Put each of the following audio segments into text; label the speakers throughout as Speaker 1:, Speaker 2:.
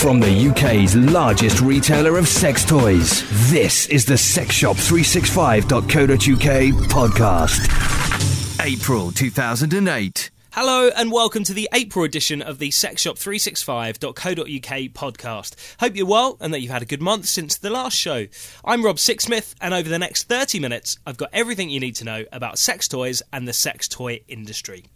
Speaker 1: From the UK's largest retailer of sex toys, this is the sexshop365.co.uk podcast. April 2008.
Speaker 2: Hello and welcome to the April edition of the sexshop365.co.uk podcast. Hope you're well and that you've had a good month since the last show. I'm Rob Sixsmith and over the next 30 minutes I've got everything you need to know about sex toys and the sex toy industry.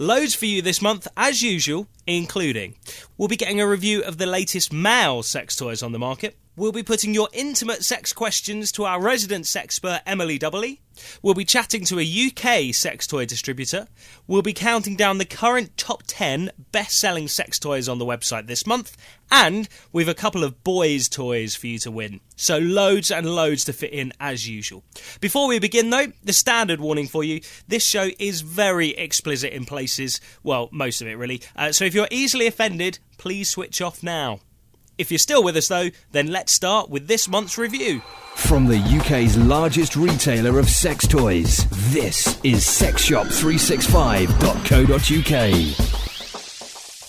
Speaker 2: Loads for you this month, as usual, including we'll be getting a review of the latest male sex toys on the market. We'll be putting your intimate sex questions to our resident sexpert Emily Doubley. We'll be chatting to a UK sex toy distributor. We'll be counting down the current top 10 best selling sex toys on the website this month. And we've a couple of boys' toys for you to win. So loads and loads to fit in as usual. Before we begin though, the standard warning for you this show is very explicit in places. Well, most of it really. Uh, so if you're easily offended, please switch off now. If you're still with us though, then let's start with this month's review.
Speaker 1: From the UK's largest retailer of sex toys, this is sexshop365.co.uk.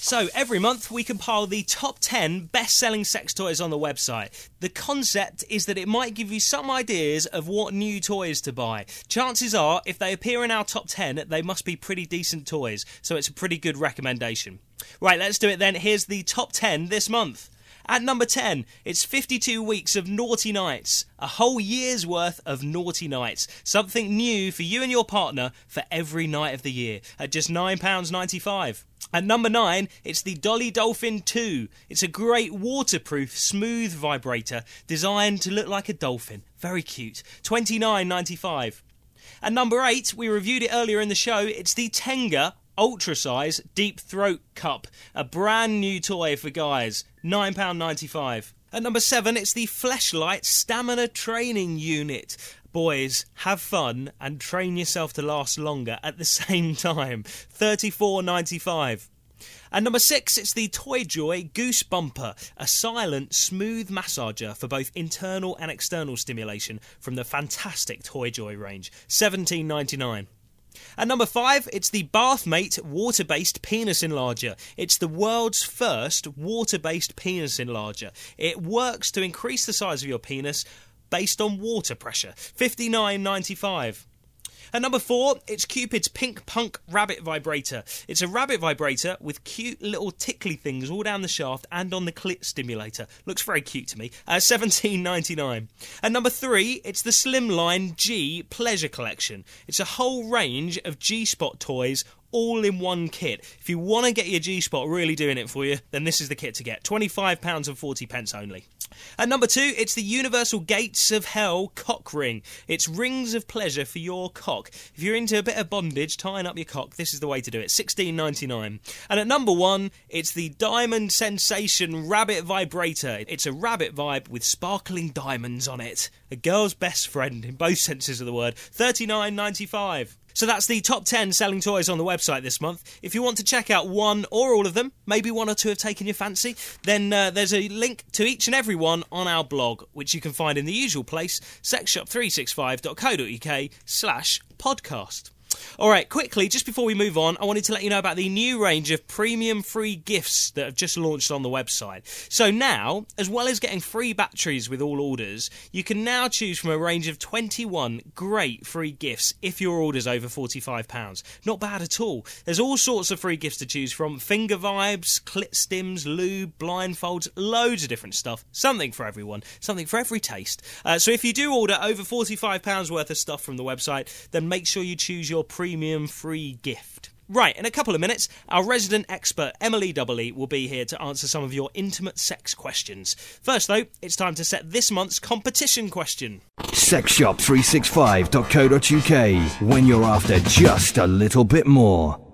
Speaker 2: So, every month we compile the top 10 best selling sex toys on the website. The concept is that it might give you some ideas of what new toys to buy. Chances are, if they appear in our top 10, they must be pretty decent toys, so it's a pretty good recommendation. Right, let's do it then. Here's the top 10 this month. At number 10, it's 52 weeks of naughty nights. A whole year's worth of naughty nights. Something new for you and your partner for every night of the year at just £9.95. At number 9, it's the Dolly Dolphin 2. It's a great waterproof, smooth vibrator designed to look like a dolphin. Very cute. $29.95. At number 8, we reviewed it earlier in the show, it's the Tenga Ultra Size Deep Throat Cup, a brand new toy for guys, £9.95. At number 7, it's the Fleshlight Stamina Training Unit. Boys, have fun and train yourself to last longer at the same time. $34.95. And number six, it's the Toy Joy Goose Bumper, a silent, smooth massager for both internal and external stimulation from the fantastic Toy Joy range. Seventeen ninety nine. At number five, it's the Bathmate water based penis enlarger. It's the world's first water based penis enlarger. It works to increase the size of your penis based on water pressure. 59.95. And number four, it's Cupid's Pink Punk Rabbit Vibrator. It's a rabbit vibrator with cute little tickly things all down the shaft and on the clit stimulator. Looks very cute to me. Uh, 17.99. And number three, it's the Slimline G Pleasure Collection. It's a whole range of G Spot toys all in one kit. If you want to get your G Spot really doing it for you, then this is the kit to get. £25.40 only. At number two, it's the Universal Gates of Hell cock ring. It's rings of pleasure for your cock. If you're into a bit of bondage, tying up your cock, this is the way to do it. Sixteen ninety nine. And at number one, it's the Diamond Sensation Rabbit Vibrator. It's a rabbit vibe with sparkling diamonds on it. A girl's best friend in both senses of the word. Thirty nine ninety five. So that's the top 10 selling toys on the website this month. If you want to check out one or all of them, maybe one or two have taken your fancy, then uh, there's a link to each and every one on our blog, which you can find in the usual place, sexshop365.co.uk slash podcast. All right, quickly, just before we move on, I wanted to let you know about the new range of premium free gifts that have just launched on the website. So now, as well as getting free batteries with all orders, you can now choose from a range of 21 great free gifts if your order's over £45. Not bad at all. There's all sorts of free gifts to choose from finger vibes, clit stims, lube, blindfolds, loads of different stuff. Something for everyone, something for every taste. Uh, so if you do order over £45 worth of stuff from the website, then make sure you choose your premium free gift. Right, in a couple of minutes, our resident expert Emily Doubley will be here to answer some of your intimate sex questions. First, though, it's time to set this month's competition question.
Speaker 1: Sexshop365.co.uk when you're after just a little bit more.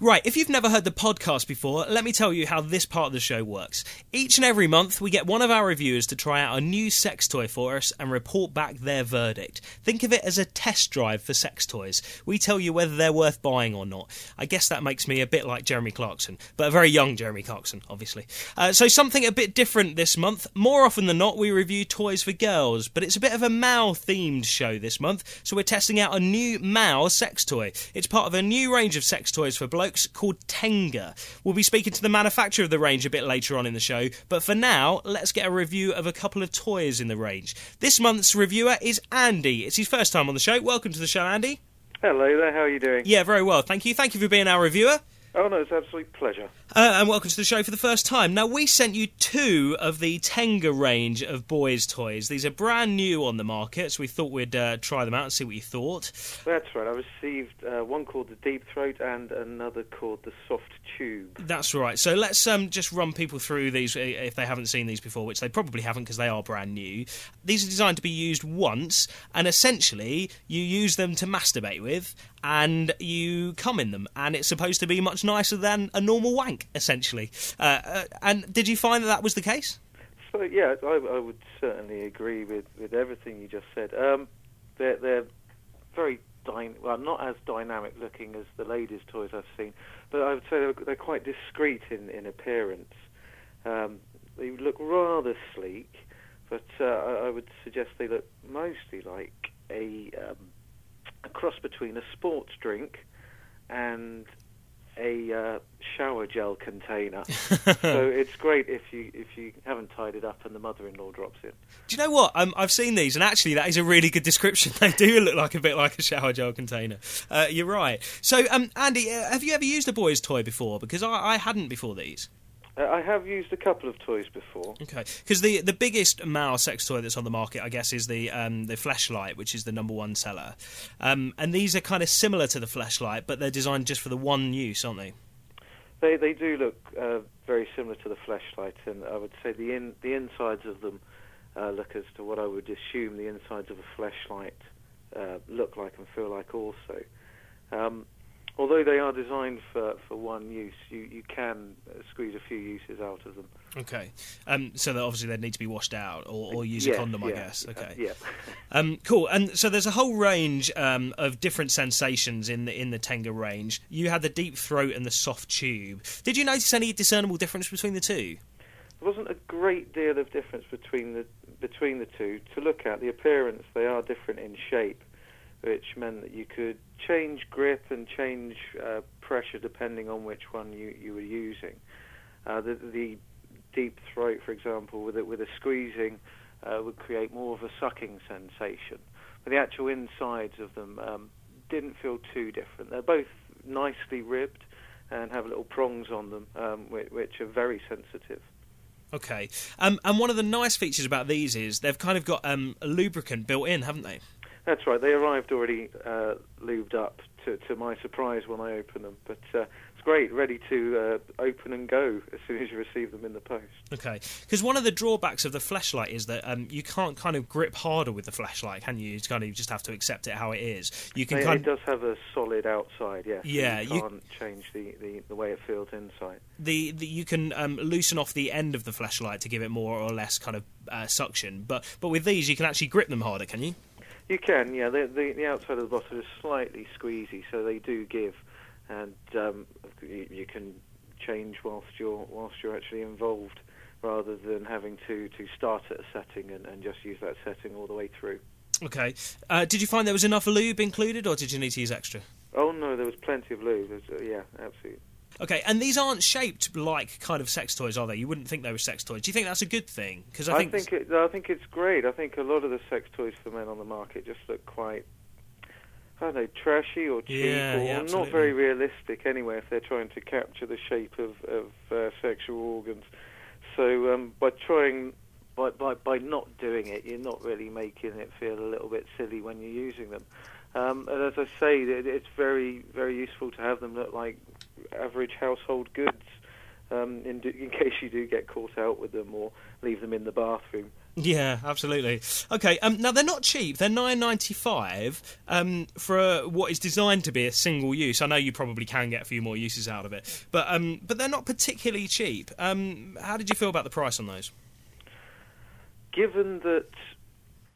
Speaker 2: Right, if you've never heard the podcast before, let me tell you how this part of the show works. Each and every month, we get one of our reviewers to try out a new sex toy for us and report back their verdict. Think of it as a test drive for sex toys. We tell you whether they're worth buying or not. I guess that makes me a bit like Jeremy Clarkson, but a very young Jeremy Clarkson, obviously. Uh, so, something a bit different this month. More often than not, we review toys for girls, but it's a bit of a Mao themed show this month, so we're testing out a new Mao sex toy. It's part of a new range of sex toys for blokes blokes called Tenga. We'll be speaking to the manufacturer of the range a bit later on in the show, but for now, let's get a review of a couple of toys in the range. This month's reviewer is Andy. It's his first time on the show. Welcome to the show, Andy.
Speaker 3: Hello there, how are you doing?
Speaker 2: Yeah, very well, thank you. Thank you for being our reviewer.
Speaker 3: Oh no, it's an absolute pleasure.
Speaker 2: Uh, and welcome to the show for the first time. Now, we sent you two of the Tenga range of boys' toys. These are brand new on the market, so we thought we'd uh, try them out and see what you thought.
Speaker 3: That's right. I received uh, one called the Deep Throat and another called the Soft Tube.
Speaker 2: That's right. So let's um, just run people through these uh, if they haven't seen these before, which they probably haven't because they are brand new. These are designed to be used once, and essentially you use them to masturbate with, and you come in them, and it's supposed to be much nicer than a normal wank, essentially. Uh, uh, and did you find that that was the case?
Speaker 3: So yeah, I, I would certainly agree with, with everything you just said. Um, they're they're very dy- well, not as dynamic looking as the ladies' toys I've seen, but I would say they're, they're quite discreet in in appearance. Um, they look rather sleek, but uh, I, I would suggest they look mostly like a um, a cross between a sports drink and a uh, shower gel container. so it's great if you if you haven't tied it up and the mother-in-law drops in.
Speaker 2: Do you know what? Um, I've seen these, and actually, that is a really good description. They do look like a bit like a shower gel container. Uh, you're right. So, um, Andy, uh, have you ever used a boy's toy before? Because I, I hadn't before these.
Speaker 3: Uh, I have used a couple of toys before.
Speaker 2: Okay, because the the biggest male sex toy that's on the market, I guess, is the um, the fleshlight, which is the number one seller. Um, and these are kind of similar to the Fleshlight, but they're designed just for the one use, aren't they?
Speaker 3: They they do look uh, very similar to the fleshlight, and I would say the in the insides of them uh, look as to what I would assume the insides of a Fleshlight uh, look like and feel like also. Um, although they are designed for, for one use, you, you can squeeze a few uses out of them.
Speaker 2: Okay, um, so that obviously they need to be washed out or, or use
Speaker 3: Yes,
Speaker 2: a condom, I guess.
Speaker 3: uh,
Speaker 2: Okay,
Speaker 3: yeah.
Speaker 2: Um, cool. And so there's a whole range um, of different sensations in the in the Tenga range. You had the deep throat and the soft tube. Did you notice any discernible difference between the two?
Speaker 3: There wasn't a great deal of difference between the between the two. To look at the appearance, they are different in shape, which meant that you could change grip and change uh, pressure depending on which one you, you were using. Uh, the, the deep throat, for example, with a, with a squeezing, uh, would create more of a sucking sensation. But the actual insides of them um, didn't feel too different. They're both nicely ribbed and have little prongs on them, um, which, which are very sensitive.
Speaker 2: Okay. Um, and one of the nice features about these is they've kind of got um, a lubricant built in, haven't they?
Speaker 3: That's right. They arrived already uh, lubed up. To, to my surprise, when I opened them, but uh, it's great, ready to uh, open and go as soon as you receive them in the post.
Speaker 2: Okay. Because one of the drawbacks of the Fleshlight is that um, you can't kind of grip harder with the Fleshlight, can you? You kind of just have to accept it how it is. You can
Speaker 3: It,
Speaker 2: kind
Speaker 3: it does have a solid outside, yes.
Speaker 2: Yeah,
Speaker 3: you
Speaker 2: you-
Speaker 3: can't change the, the, the way it feels inside.
Speaker 2: the, the you can um, loosen off the end of the Fleshlight to give it more or less kind of uh, suction. But but with these, you can actually grip them harder, can you?
Speaker 3: You can, yeah. The, the, the outside of the bottle is slightly squeezy, so they do give, and um, you, you can change whilst you're whilst you're actually involved, rather than having to, to start at a setting and, and just use that setting all the way through.
Speaker 2: Okay. Uh, did you find there was enough lube included, or did you need to use extra?
Speaker 3: Oh no, there was plenty of lube. There's, uh, yeah, absolutely.
Speaker 2: Okay, and these aren't shaped like kind of sex toys, are they? You wouldn't think they were sex toys. Do you think that's a good thing? Because I
Speaker 3: I
Speaker 2: think,
Speaker 3: think it, I think it's great. I think a lot of the sex toys for men on the market just look quite, I don't know, trashy or cheap
Speaker 2: Yeah,
Speaker 3: or
Speaker 2: yeah,
Speaker 3: not very realistic anyway. If they're trying to capture the shape of of uh, sexual organs, so um, by trying. By, by, by not doing it, you're not really making it feel a little bit silly when you're using them. Um, and as I say, it, it's very, very useful to have them look like average household goods um, in, in case you do get caught out with them or leave them in the bathroom.
Speaker 2: yeah, absolutely. Okay, um, now they're not cheap. They're nine ninety five um, for a, what is designed to be a single use. I know you probably can get a few more uses out of it, but um, but they're not particularly cheap. Um, how did you feel about the price on those?
Speaker 3: Given that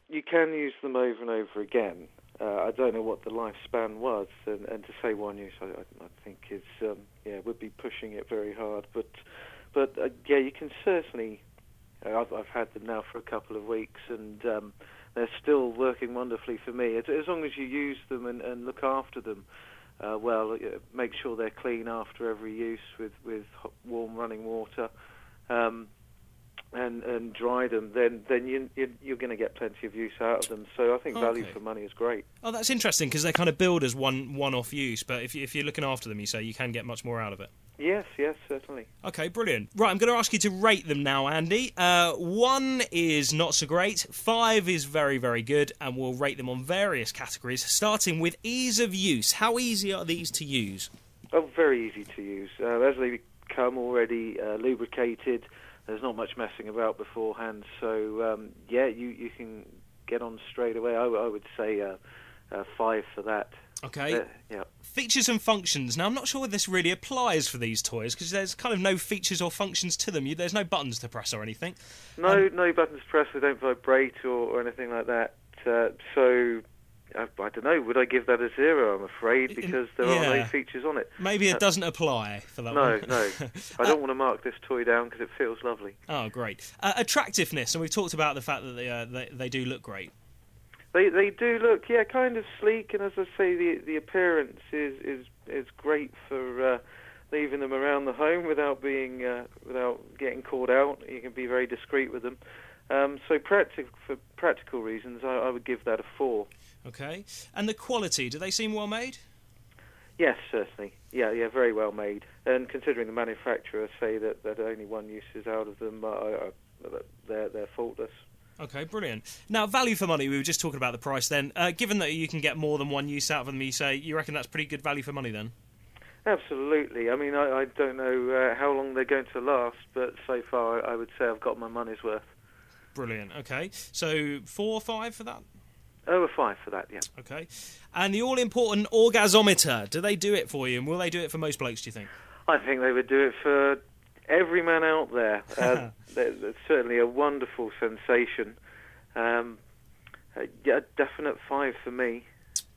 Speaker 3: you can use them over and over again, I don't know what the lifespan was, and, and to say one use, I, I I think is um, yeah would be pushing it very hard. But but uh, yeah, you can certainly. Uh, I've, I've had them now for a couple of weeks, and um, they're still working wonderfully for me. As, as long as you use them and, and look after them, uh, well. Uh, make sure they're clean after every use with with hot, warm running water. Um, and and dry them, then then you, you are going to get plenty of use out of them. So I think
Speaker 2: Okay.
Speaker 3: value for money is great.
Speaker 2: Oh, that's interesting because they're kind of billed as one one-off use, but if, you, if you're looking after them, you say you can get much more out of it.
Speaker 3: Yes, yes, certainly.
Speaker 2: Okay, brilliant. Right, I'm going to ask you to rate them now, Andy. Uh, one is not so great, five is very, very good, and we'll rate them on various categories, starting with ease of use. How easy are these to use?
Speaker 3: Oh, very easy to use. Uh, as they become already uh, lubricated, there's not much messing about beforehand. So um, yeah, you you can get on straight away. I, I would say uh, uh, five for that.
Speaker 2: Okay.
Speaker 3: Uh, yeah.
Speaker 2: Features and functions. Now, I'm not sure whether this really applies for these toys because there's kind of no features or functions to them. You, there's no buttons to press or anything.
Speaker 3: No, no buttons pressed. They don't vibrate or, or anything like that. Uh, so. I, I don't know. Would I give that a zero? I'm afraid because there
Speaker 2: are
Speaker 3: no features on it.
Speaker 2: Maybe it doesn't apply for that
Speaker 3: Uh, No,
Speaker 2: one.
Speaker 3: no. I don't want to mark this toy down because it feels lovely.
Speaker 2: Oh, great. Uh, attractiveness, and we've talked about the fact that they, uh, they, they do look great.
Speaker 3: They they do look yeah kind of sleek, and as I say, the the appearance is is is great for uh, leaving them around the home without being uh, without getting caught out. You can be very discreet with them. Um, so practic- for practical reasons, I, I would give that a four.
Speaker 2: Okay. And the quality, do they seem well made?
Speaker 3: Yes, certainly. Yeah, yeah, very well made. And considering the manufacturer say that, that only one use is out of them, uh, uh, they're they're faultless.
Speaker 2: Okay, brilliant. Now, value for money, we were just talking about the price then. Uh, given that you can get more than one use out of them, you say, you reckon that's pretty good value for money then?
Speaker 3: Absolutely. I mean, I, I don't know uh, how long they're going to last, but so far I would say I've got my money's worth.
Speaker 2: Brilliant. Okay. So, four or five for that?
Speaker 3: Oh, a five for that, yeah.
Speaker 2: Okay. And the all important orgasometer, do they do it for you? And will they do it for most blokes, do you think?
Speaker 3: I think they would do it for every man out there. Uh, it's certainly a wonderful sensation. Um, uh, yeah, definite five for me.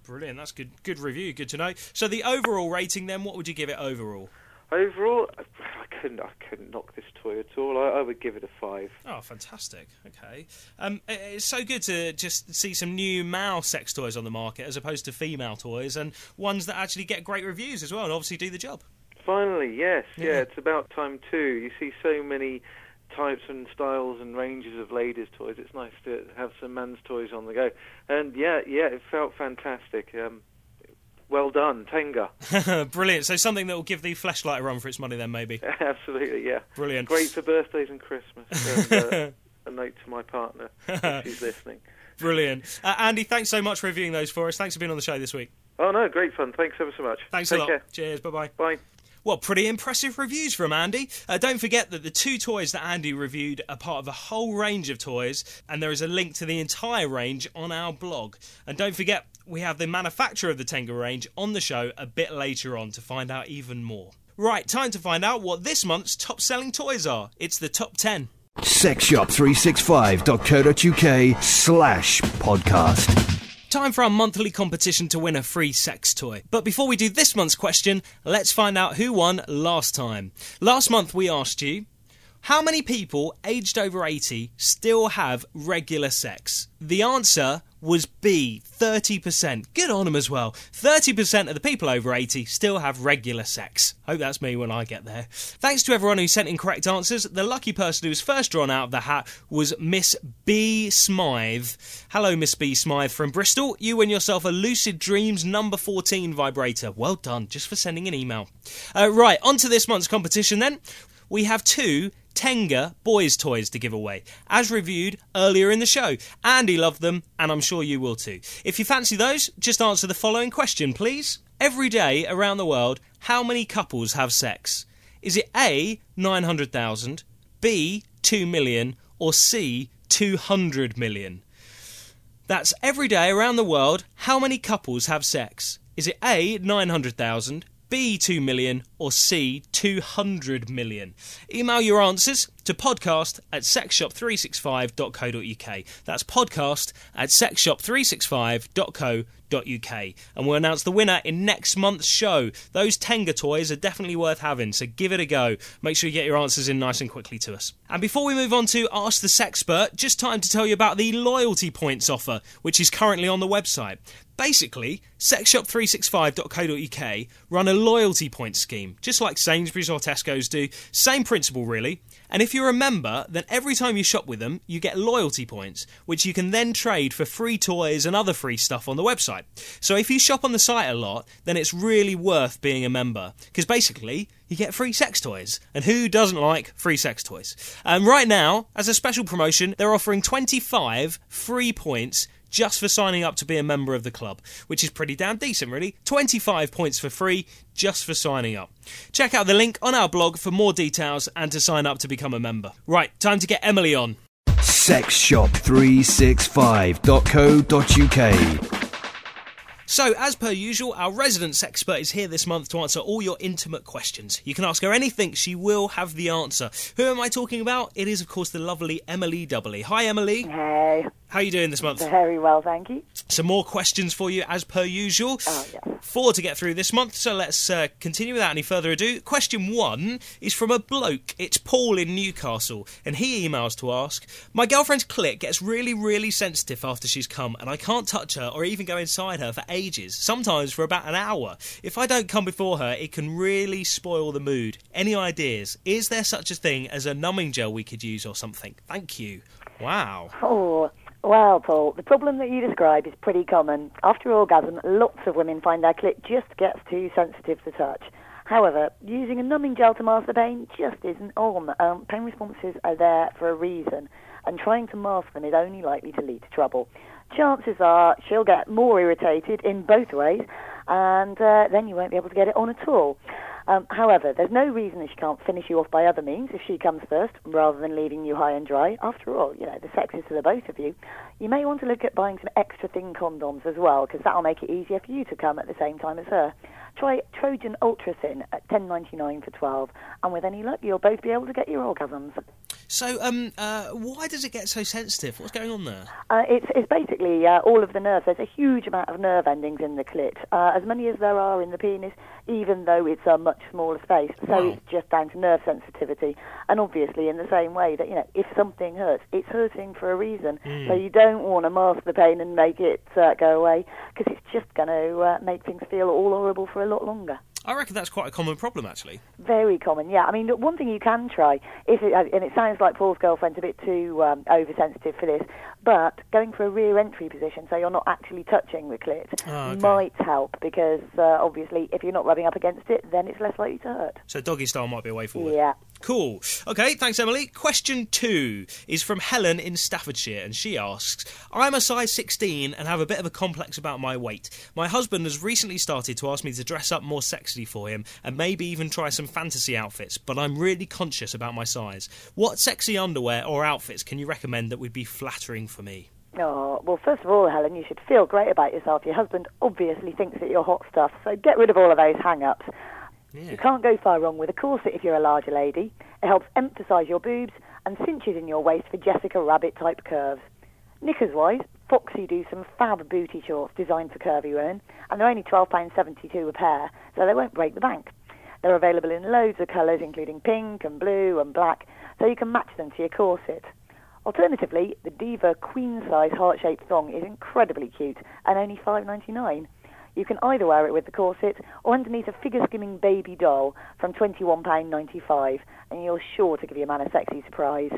Speaker 2: Brilliant. That's good. Good review. Good to know. So, the overall rating then, what would you give it overall?
Speaker 3: Overall, I I couldn't, I couldn't knock this toy at all. I, I would give it a five.
Speaker 2: Oh, fantastic. Okay. Um, i- it's so good to just see some new male sex toys on the market as opposed to female toys and ones that actually get great reviews as well and obviously do the job.
Speaker 3: Finally, yes, yeah.
Speaker 2: Yeah.
Speaker 3: it's about time too. You see so many types and styles and ranges of ladies' toys. It's nice to have some men's toys on the go. And yeah, yeah, it felt fantastic. Um, well done, Tenga.
Speaker 2: Brilliant. So, something that will give the Fleshlight a run for its money then, maybe.
Speaker 3: Absolutely, yeah.
Speaker 2: Brilliant.
Speaker 3: Great for birthdays and Christmas. And, uh, a note to my partner if she's listening.
Speaker 2: Brilliant. Uh, Andy, thanks so much for reviewing those for us. Thanks for being on the show this week.
Speaker 3: Oh no, great fun. Thanks ever so much.
Speaker 2: Thanks
Speaker 3: Take
Speaker 2: a lot.
Speaker 3: Care.
Speaker 2: Cheers. Bye bye.
Speaker 3: Bye.
Speaker 2: Well, pretty impressive reviews from Andy. Uh, don't forget that the two toys that Andy reviewed are part of a whole range of toys, and there is a link to the entire range on our blog. And don't forget, we have the manufacturer of the Tenga range on the show a bit later on to find out even more. Right, time to find out what this month's top selling toys are. It's the top 10.
Speaker 1: sexshop365.co.uk slash podcast.
Speaker 2: Time for our monthly competition to win a free sex toy. But before we do this month's question, let's find out who won last time. Last month we asked you how many people aged over 80 still have regular sex? The answer was B, 30%. Good on them as well. 30% of the people over 80 still have regular sex. Hope that's me when I get there. Thanks to everyone who sent in correct answers. The lucky person who was first drawn out of the hat was Miss B. Smythe. Hello, Miss B. Smythe from Bristol. You win yourself a Lucid Dreams number 14 vibrator. Well done, just for sending an email. Uh, right, on to this month's competition then. We have two Tenga boys' toys to give away, as reviewed earlier in the show. Andy loved them, and I'm sure you will too. If you fancy those, just answer the following question, please. Every day around the world, how many couples have sex? Is it A, 900,000, B, 2 million, or C, 200 million? That's every day around the world, how many couples have sex? Is it A, 900,000, B, 2 million, or C, 200 million? Email your answers to podcast at sexshop365.co.uk. That's podcast at sexshop365.co.uk. And we'll announce the winner in next month's show. Those Tenga toys are definitely worth having, so give it a go. Make sure you get your answers in nice and quickly to us. And before we move on to Ask the Sexpert, just time to tell you about the loyalty points offer, which is currently on the website. Basically, sexshop365.co.uk run a loyalty point scheme, just like Sainsbury's or Tesco's do. Same principle, really. And if you're a member, then every time you shop with them, you get loyalty points, which you can then trade for free toys and other free stuff on the website. So if you shop on the site a lot, then it's really worth being a member, because basically, you get free sex toys. And who doesn't like free sex toys? And um, right now, as a special promotion, they're offering 25 free points just for signing up to be a member of the club, which is pretty damn decent, really. 25 points for free just for signing up. Check out the link on our blog for more details and to sign up to become a member. Right, time to get Emily on.
Speaker 1: Sexshop365.co.uk
Speaker 2: so, as per usual, our residence expert is here this month to answer all your intimate questions. You can ask her anything, she will have the answer. Who am I talking about? It is, of course, the lovely Emily Doubly. Hi, Emily.
Speaker 4: Hey.
Speaker 2: How are you doing this month?
Speaker 4: Very well, thank you.
Speaker 2: Some more questions for you, as per usual.
Speaker 4: Oh, yeah.
Speaker 2: Four to get through this month, so let's uh, continue without any further ado. Question one is from a bloke. It's Paul in Newcastle, and he emails to ask My girlfriend's clit gets really, really sensitive after she's come, and I can't touch her or even go inside her for ages, sometimes for about an hour. If I don't come before her, it can really spoil the mood. Any ideas? Is there such a thing as a numbing gel we could use or something? Thank you. Wow.
Speaker 4: Oh. Well, Paul, the problem that you describe is pretty common. After orgasm, lots of women find their clit just gets too sensitive to touch. However, using a numbing gel to mask the pain just isn't on. Um, pain responses are there for a reason, and trying to mask them is only likely to lead to trouble. Chances are she'll get more irritated in both ways, and uh, then you won't be able to get it on at all. Um, however, there's no reason that she can't finish you off by other means if she comes first, rather than leaving you high and dry. After all, you know, the sex is the both of you. You may want to look at buying some extra thin condoms as well, because that'll make it easier for you to come at the same time as her. Try Trojan Ultra Thin at 10.99 for 12, and with any luck, you'll both be able to get your orgasms.
Speaker 2: So, um, uh, why does it get so sensitive? What's going on there?
Speaker 4: Uh, it's, it's basically uh, all of the nerves. There's a huge amount of nerve endings in the clit, uh, as many as there are in the penis, even though it's a much smaller space. So
Speaker 2: Wow.
Speaker 4: it's just down to nerve sensitivity. And obviously, in the same way that you know, if something hurts, it's hurting for a reason. So you don't want to mask the pain and make it uh, go away, because it's just going to uh, make things feel all horrible for a lot longer.
Speaker 2: I reckon that's quite a common problem, actually.
Speaker 4: Very common, yeah. I mean, one thing you can try, if it, and it sounds like Paul's girlfriend's a bit too um, oversensitive for this, but going for a rear entry position so you're not actually touching the clit
Speaker 2: Ah, okay.
Speaker 4: might help because uh, obviously if you're not rubbing up against it, then it's less likely to hurt.
Speaker 2: So, doggy style might be a way forward.
Speaker 4: Yeah.
Speaker 2: Cool. Okay, thanks, Emily. Question two is from Helen in Staffordshire, and she asks I'm a size 16 and have a bit of a complex about my weight. My husband has recently started to ask me to dress up more sexily for him and maybe even try some fantasy outfits, but I'm really conscious about my size. What sexy underwear or outfits can you recommend that would be flattering for me?
Speaker 4: Oh, well, first of all, Helen, you should feel great about yourself. Your husband obviously thinks that you're hot stuff, so get rid of all of those hang ups. You can't go far wrong with a corset if you're a larger lady. It helps emphasise your boobs and cinches in your waist for Jessica Rabbit type curves. Knickers wise, Foxy do some fab booty shorts designed for curvy women, and they're only £12.72 a pair, so they won't break the bank. They're available in loads of colours, including pink and blue and black, so you can match them to your corset. Alternatively, the Diva queen size heart shaped thong is incredibly cute and only $5.99. You can either wear it with the corset or underneath a figure skimming baby doll from £21.95, and you're sure to give your man a sexy surprise.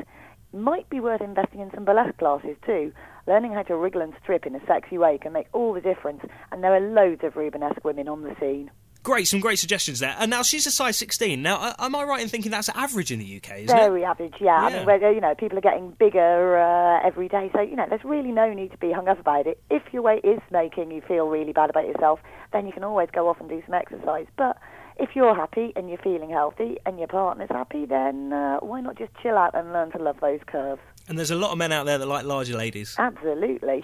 Speaker 4: Might be worth investing in some burlesque classes too. Learning how to wriggle and strip in a sexy way can make all the difference, and there are loads of Rubenesque women on the scene.
Speaker 2: Great, some great suggestions there. And now she's a size 16. Now, am I right in thinking that's average in the UK, isn't it?
Speaker 4: Very average, yeah. I mean, where, you know, people are getting bigger uh, every day, so you know, there's really no need to be hung up about it. If your weight is making you feel really bad about yourself, then you can always go off and do some exercise. But if you're happy and you're feeling healthy and your partner's happy, then uh, why not just chill out and learn to love those curves?
Speaker 2: And there's a lot of men out there that like larger ladies.
Speaker 4: Absolutely.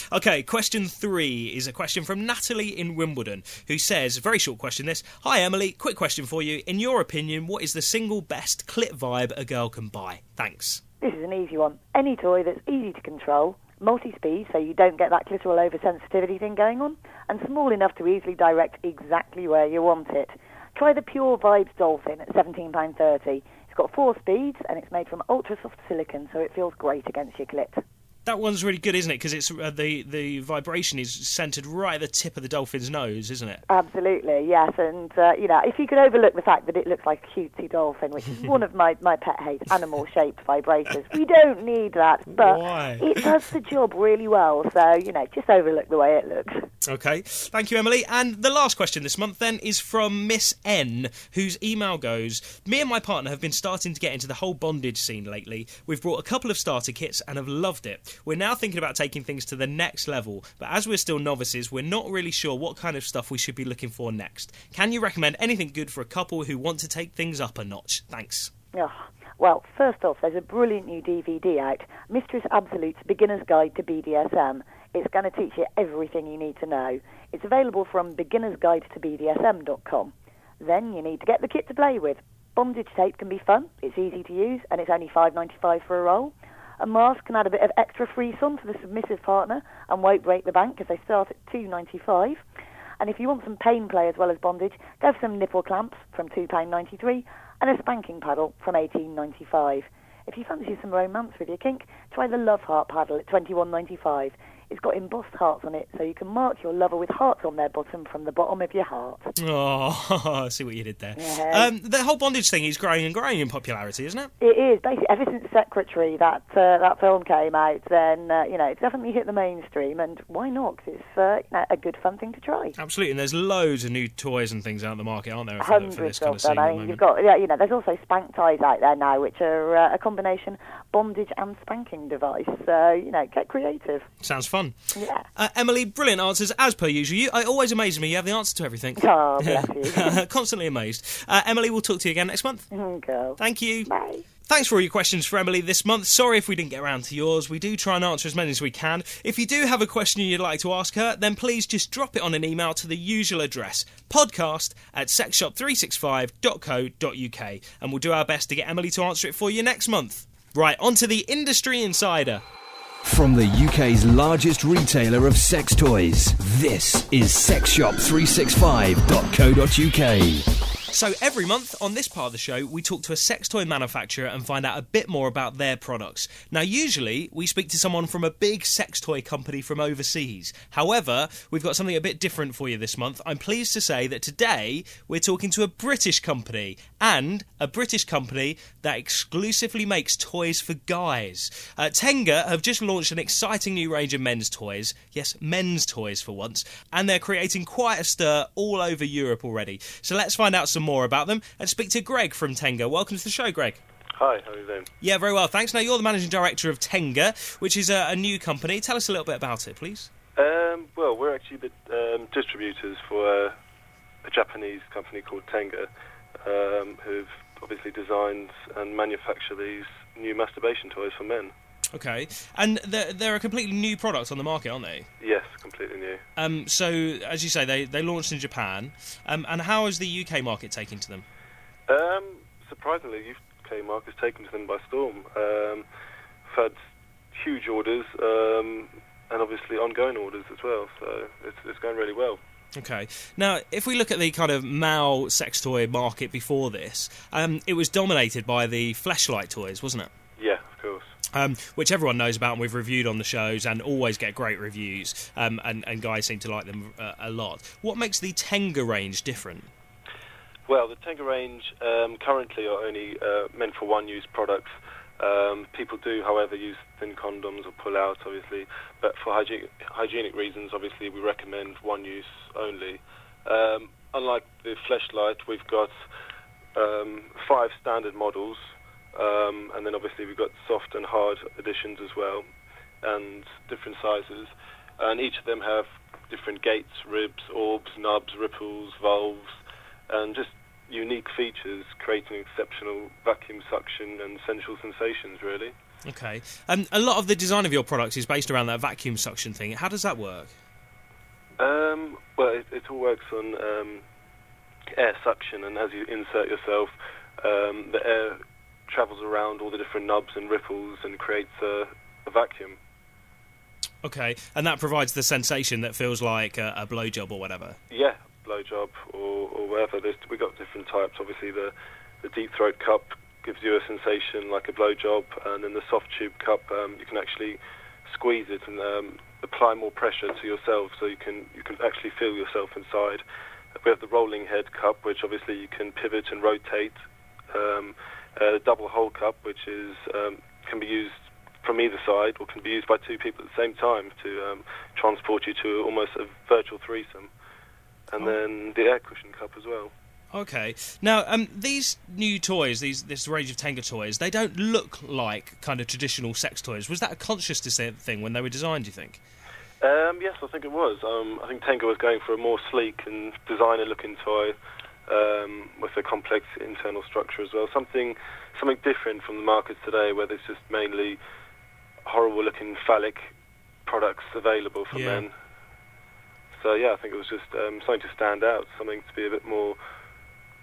Speaker 2: okay, question three is a question from Natalie in Wimbledon, who says, very short question this. Hi, Emily. Quick question for you. In your opinion, what is the single best clit vibe a girl can buy? Thanks.
Speaker 4: This is an easy one. Any toy that's easy to control, multi-speed so you don't get that clitoral oversensitivity thing going on, and small enough to easily direct exactly where you want it. Try the Pure Vibes Dolphin at £17.30. It's got four speeds and it's made from ultra soft silicon so it feels great against your clit.
Speaker 2: That one's really good, isn't it? Because it's uh, the the vibration is centered right at the tip of the dolphin's nose, isn't it?
Speaker 4: Absolutely, yes. And uh, you know, if you could overlook the fact that it looks like a cutesy dolphin, which is one of my, my pet hates, animal-shaped vibrators, we don't need that, but
Speaker 2: Why?
Speaker 4: it does the job really well. So you know, just overlook the way it looks.
Speaker 2: Okay, thank you, Emily. And the last question this month then is from Miss N, whose email goes Me and my partner have been starting to get into the whole bondage scene lately. We've brought a couple of starter kits and have loved it. We're now thinking about taking things to the next level, but as we're still novices, we're not really sure what kind of stuff we should be looking for next. Can you recommend anything good for a couple who want to take things up a notch? Thanks.
Speaker 4: Oh, well, first off, there's a brilliant new DVD out, Mistress Absolute's Beginner's Guide to BDSM. It's going to teach you everything you need to know. It's available from beginnersguide to Then you need to get the kit to play with. Bondage tape can be fun, it's easy to use, and it's only $5.95 for a roll. A mask can add a bit of extra frisson to the submissive partner and won't break the bank because they start at $2.95. And if you want some pain play as well as bondage, go for some nipple clamps from £2.93 and a spanking paddle from $18.95. If you fancy some romance with your kink, try the Love Heart paddle at $21.95. It's got embossed hearts on it, so you can mark your lover with hearts on their bottom from the bottom of your heart.
Speaker 2: Oh, I see what you did there.
Speaker 4: Yeah.
Speaker 2: Um, the whole bondage thing is growing and growing in popularity, isn't it?
Speaker 4: It is basically ever since Secretary that uh, that film came out. Then uh, you know it's definitely hit the mainstream, and why not? 'Cause it's uh, you know, a good fun thing to try.
Speaker 2: Absolutely, and there's loads of new toys and things out in the market, aren't there, for, the- for this
Speaker 4: Hundreds
Speaker 2: kind of
Speaker 4: them. I mean, you've got yeah, you know, there's also spank ties out there now, which are uh, a combination bondage and spanking device. So you know, get creative.
Speaker 2: Sounds fun.
Speaker 4: Yeah.
Speaker 2: Uh, Emily, brilliant answers as per usual. You, it always amazes me. You have the answer to everything.
Speaker 4: Oh, bless you.
Speaker 2: Constantly amazed. Uh, Emily, we'll talk to you again next month.
Speaker 4: Girl.
Speaker 2: Thank you.
Speaker 4: Bye.
Speaker 2: Thanks for all your questions for Emily this month. Sorry if we didn't get around to yours. We do try and answer as many as we can. If you do have a question you'd like to ask her, then please just drop it on an email to the usual address podcast at sexshop365.co.uk and we'll do our best to get Emily to answer it for you next month. Right, on to the Industry Insider.
Speaker 1: From the UK's largest retailer of sex toys, this is sexshop365.co.uk.
Speaker 2: So, every month on this part of the show, we talk to a sex toy manufacturer and find out a bit more about their products. Now, usually we speak to someone from a big sex toy company from overseas. However, we've got something a bit different for you this month. I'm pleased to say that today we're talking to a British company and a British company that exclusively makes toys for guys. Uh, Tenga have just launched an exciting new range of men's toys. Yes, men's toys for once. And they're creating quite a stir all over Europe already. So let's find out some more about them and speak to Greg from Tenga. Welcome to the show, Greg.
Speaker 5: Hi, how are you doing?
Speaker 2: Yeah, very well, thanks. Now, you're the managing director of Tenga, which is a, a new company. Tell us a little bit about it, please.
Speaker 5: Um, well, we're actually the um, distributors for uh, a Japanese company called Tenga, um, who've obviously designed and manufacture these new masturbation toys for men.
Speaker 2: Okay. And they're, they're a completely new product on the market, aren't they?
Speaker 5: Yes, completely new.
Speaker 2: Um, so, as you say, they, they launched in Japan. Um, and how is the UK market taking to them?
Speaker 5: Um, surprisingly, UK market has taken to them by storm. Um, we've had huge orders um, and obviously ongoing orders as well, so it's, it's going really well.
Speaker 2: Okay. Now, if we look at the kind of male sex toy market before this, um, it was dominated by the fleshlight toys, wasn't it? Um, which everyone knows about and we've reviewed on the shows and always get great reviews, um, and, and guys seem to like them uh, a lot. What makes the Tenga range different?
Speaker 5: Well, the Tenga range um, currently are only uh, meant for one-use products. Um, people do, however, use thin condoms or pull out, obviously, but for hygienic, hygienic reasons, obviously, we recommend one-use only. Um, unlike the fleshlight, we've got um, five standard models, um, and then obviously we've got soft and hard editions as well, and different sizes, and each of them have different gates, ribs, orbs, nubs, ripples, valves, and just unique features, creating exceptional vacuum suction and sensual sensations, really.
Speaker 2: Okay. And a lot of the design of your products is based around that vacuum suction thing. How does that work?
Speaker 5: Um, well, it, it, all works on um, air suction, and as you insert yourself, um, the air travels around all the different knobs and ripples and creates a, a vacuum.
Speaker 2: Okay, and that provides the sensation that feels like a, a blowjob or whatever.
Speaker 5: Yeah, blowjob or, or whatever. There's, we've got different types. Obviously, the, the deep throat cup gives you a sensation like a blowjob, and then the soft tube cup, um, you can actually squeeze it and um, apply more pressure to yourself, so you can you can actually feel yourself inside. We have the rolling head cup, which obviously you can pivot and rotate. Um, a double hole cup, which is um, can be used from either side or can be used by two people at the same time to um, transport you to almost a virtual threesome. And oh. then the air cushion cup as well.
Speaker 2: Okay. Now, um, these new toys, these this range of Tenga toys, they don't look like kind of traditional sex toys. Was that a conscious thing when they were designed? Do you think?
Speaker 5: Um, yes, I think it was. Um, I think Tenga was going for a more sleek and designer-looking toy um, with a complex internal structure as well. Something, something different from the markets today, where there's just mainly horrible-looking phallic products available for
Speaker 2: yeah.
Speaker 5: men. So yeah, I think it was just um, something to stand out, something to be a bit more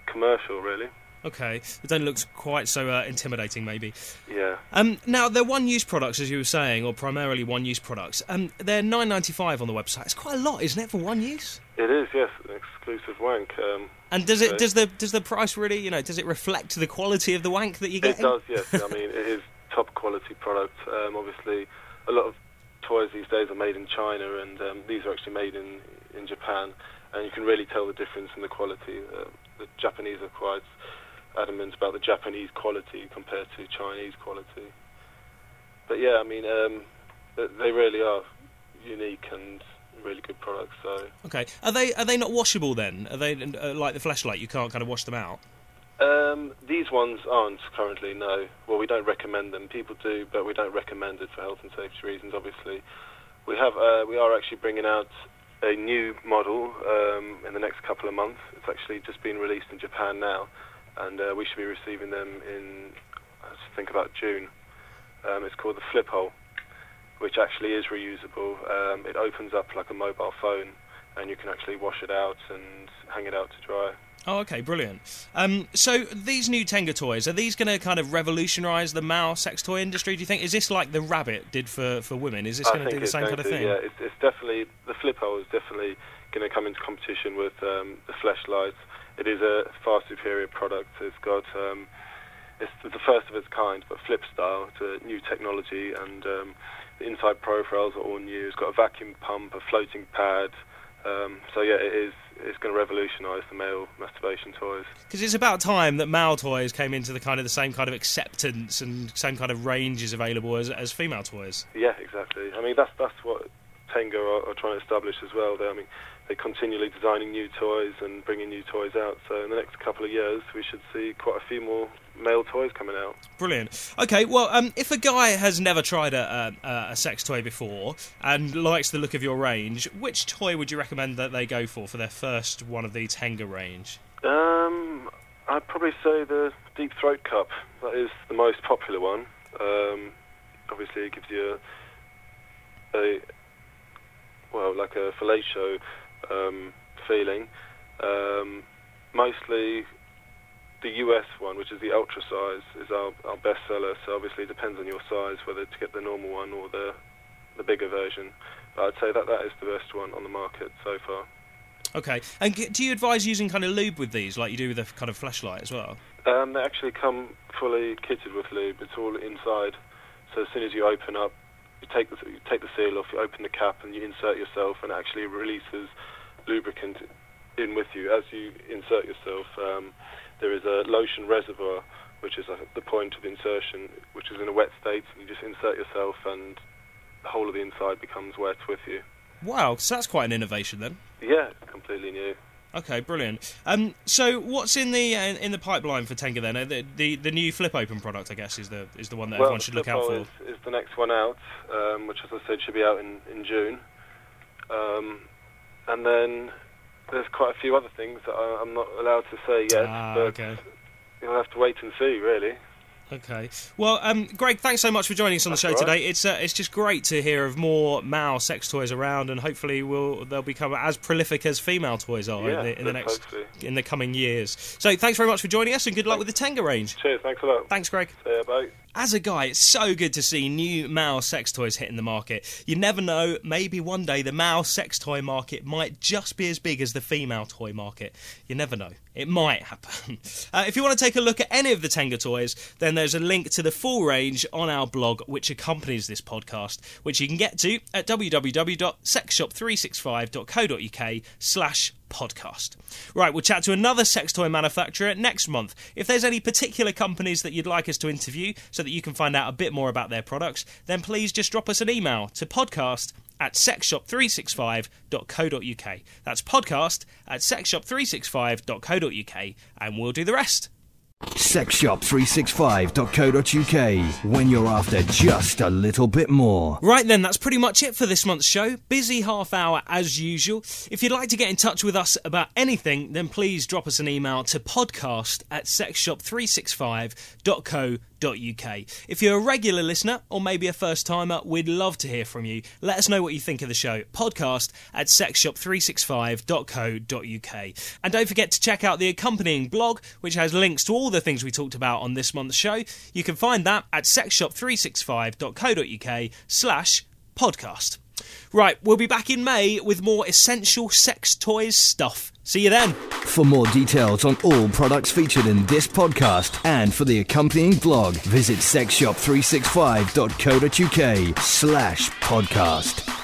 Speaker 5: commercial, really.
Speaker 2: Okay, it don't look quite so uh, intimidating, maybe.
Speaker 5: Yeah.
Speaker 2: Um, now they're one-use products, as you were saying, or primarily one-use products. Um, they're nine ninety-five on the website. It's quite a lot, isn't it, for one use?
Speaker 5: It is, yes, an exclusive wank. Um,
Speaker 2: and does it does the does the price really, you know, does it reflect the quality of the wank that you get?
Speaker 5: It does, yes. I mean, it is top quality product. Um, obviously, a lot of toys these days are made in China, and um, these are actually made in in Japan, and you can really tell the difference in the quality. Uh, the Japanese are quite adamant about the Japanese quality compared to Chinese quality. But yeah, I mean, um, they really are unique and really good products. So
Speaker 2: okay, are they are they not washable then? Are they uh, like the Fleshlight? You can't kind of wash them out.
Speaker 5: Um, these ones aren't currently. No. Well, we don't recommend them. People do, but we don't recommend it for health and safety reasons. Obviously, we have uh, we are actually bringing out a new model um, in the next couple of months. It's actually just been released in Japan now, and uh, we should be receiving them in I think about June. Um, it's called the Flip Hole, which actually is reusable. Um, it opens up like a mobile phone, and you can actually wash it out and hang it out to dry.
Speaker 2: Oh, okay, brilliant. Um, so these new Tenga toys are these going to kind of revolutionise the male sex toy industry? Do you think is this like the rabbit did for, for women? Is this going to do the same kind of
Speaker 5: to,
Speaker 2: thing?
Speaker 5: Yeah, it's, it's, definitely the flip hole is definitely going to come into competition with um, the Fleshlight. It is a far superior product. It's got um, it's the first of its kind, but flip style. It's a new technology, and um, the inside profiles are all new. It's got a vacuum pump, a floating pad. Um, so yeah, it is it's going to revolutionise the male masturbation toys.
Speaker 2: Because it's about time that male toys came into the kind of the same kind of acceptance and same kind of ranges available as, as female toys.
Speaker 5: Yeah, exactly. I mean, that's that's what Tenga are, are trying to establish as well. They, I mean, they're continually designing new toys and bringing new toys out. So in the next couple of years, we should see quite a few more male toys coming out.
Speaker 2: Brilliant. Okay, well, um, if a guy has never tried a, a, a, sex toy before and likes the look of your range, which toy would you recommend that they go for for their first one of the Tenga range?
Speaker 5: Um, I'd probably say the Deep Throat Cup. That is the most popular one. Um, obviously, it gives you a, a well, like a fellatio um, feeling. Um, mostly the US one, which is the ultra size, is our, our best seller. So obviously it depends on your size whether to get the normal one or the the bigger version. But I'd say that that is the best one on the market so far.
Speaker 2: Okay, and do you advise using kind of lube with these, like you do with a kind of Fleshlight as well?
Speaker 5: Um, they actually come fully kitted with lube. It's all inside. So as soon as you open up, you take the you take the seal off, you open the cap, and you insert yourself, and it actually releases lubricant in with you as you insert yourself. Um, there is a lotion reservoir, which is uh, the point of insertion, which is in a wet state, and you just insert yourself, and the whole of the inside becomes wet with you.
Speaker 2: Wow, so that's quite an innovation then.
Speaker 5: Yeah, completely new.
Speaker 2: Okay, brilliant. Um, so what's in the uh, in the pipeline for Tenga then? Uh, the, the, the new flip open product, I guess, is the is the one that
Speaker 5: well,
Speaker 2: everyone should look out for.
Speaker 5: Is, is the next one out, um, which, as I said, should be out in in June. Um, and then there's quite a few other things that I, am not allowed to say yet.
Speaker 2: Ah,
Speaker 5: but
Speaker 2: okay.
Speaker 5: You'll have to wait and see, really.
Speaker 2: Okay. Well, um, Greg, thanks so much for joining us on
Speaker 5: That's
Speaker 2: the show
Speaker 5: right.
Speaker 2: today. It's uh, it's just great to hear of more male sex toys around, and hopefully will they'll become as prolific as female toys are
Speaker 5: Yeah,
Speaker 2: in, the, in the next
Speaker 5: hope
Speaker 2: in the coming years. So, thanks very much for joining us, and good luck with the Tenga range.
Speaker 5: Cheers, thanks a lot.
Speaker 2: Thanks, Greg.
Speaker 5: See ya, bye.
Speaker 2: As a guy, it's so good to see new male sex toys hitting the market. You never know, maybe one day the male sex toy market might just be as big as the female toy market. You never know. It might happen. Uh, if you want to take a look at any of the Tenga toys, then there's a link to the full range on our blog, which accompanies this podcast, which you can get to at www.sexshop365.co.uk slash podcast. Right, we'll chat to another sex toy manufacturer next month. If there's any particular companies that you'd like us to interview so that you can find out a bit more about their products, then please just drop us an email to podcast at sexshop365.co.uk. That's podcast at sexshop365.co.uk, and we'll do the rest.
Speaker 1: Sexshop365.co.uk when you're after just a little bit more.
Speaker 2: Right then, that's pretty much it for this month's show. Busy half hour as usual. If you'd like to get in touch with us about anything, then please drop us an email to podcast at sexshop365.co.uk. If you're a regular listener or maybe a first timer, we'd love to hear from you. Let us know what you think of the show. Podcast at sexshop365.co.uk. And don't forget to check out the accompanying blog, which has links to all the things we talked about on this month's show. You can find that at sexshop365.co.uk slash podcast. Right, we'll be back in May with more essential sex toys stuff. See you then.
Speaker 1: For more details on all products featured in this podcast and for the accompanying blog, visit sexshop365.co.uk slash podcast.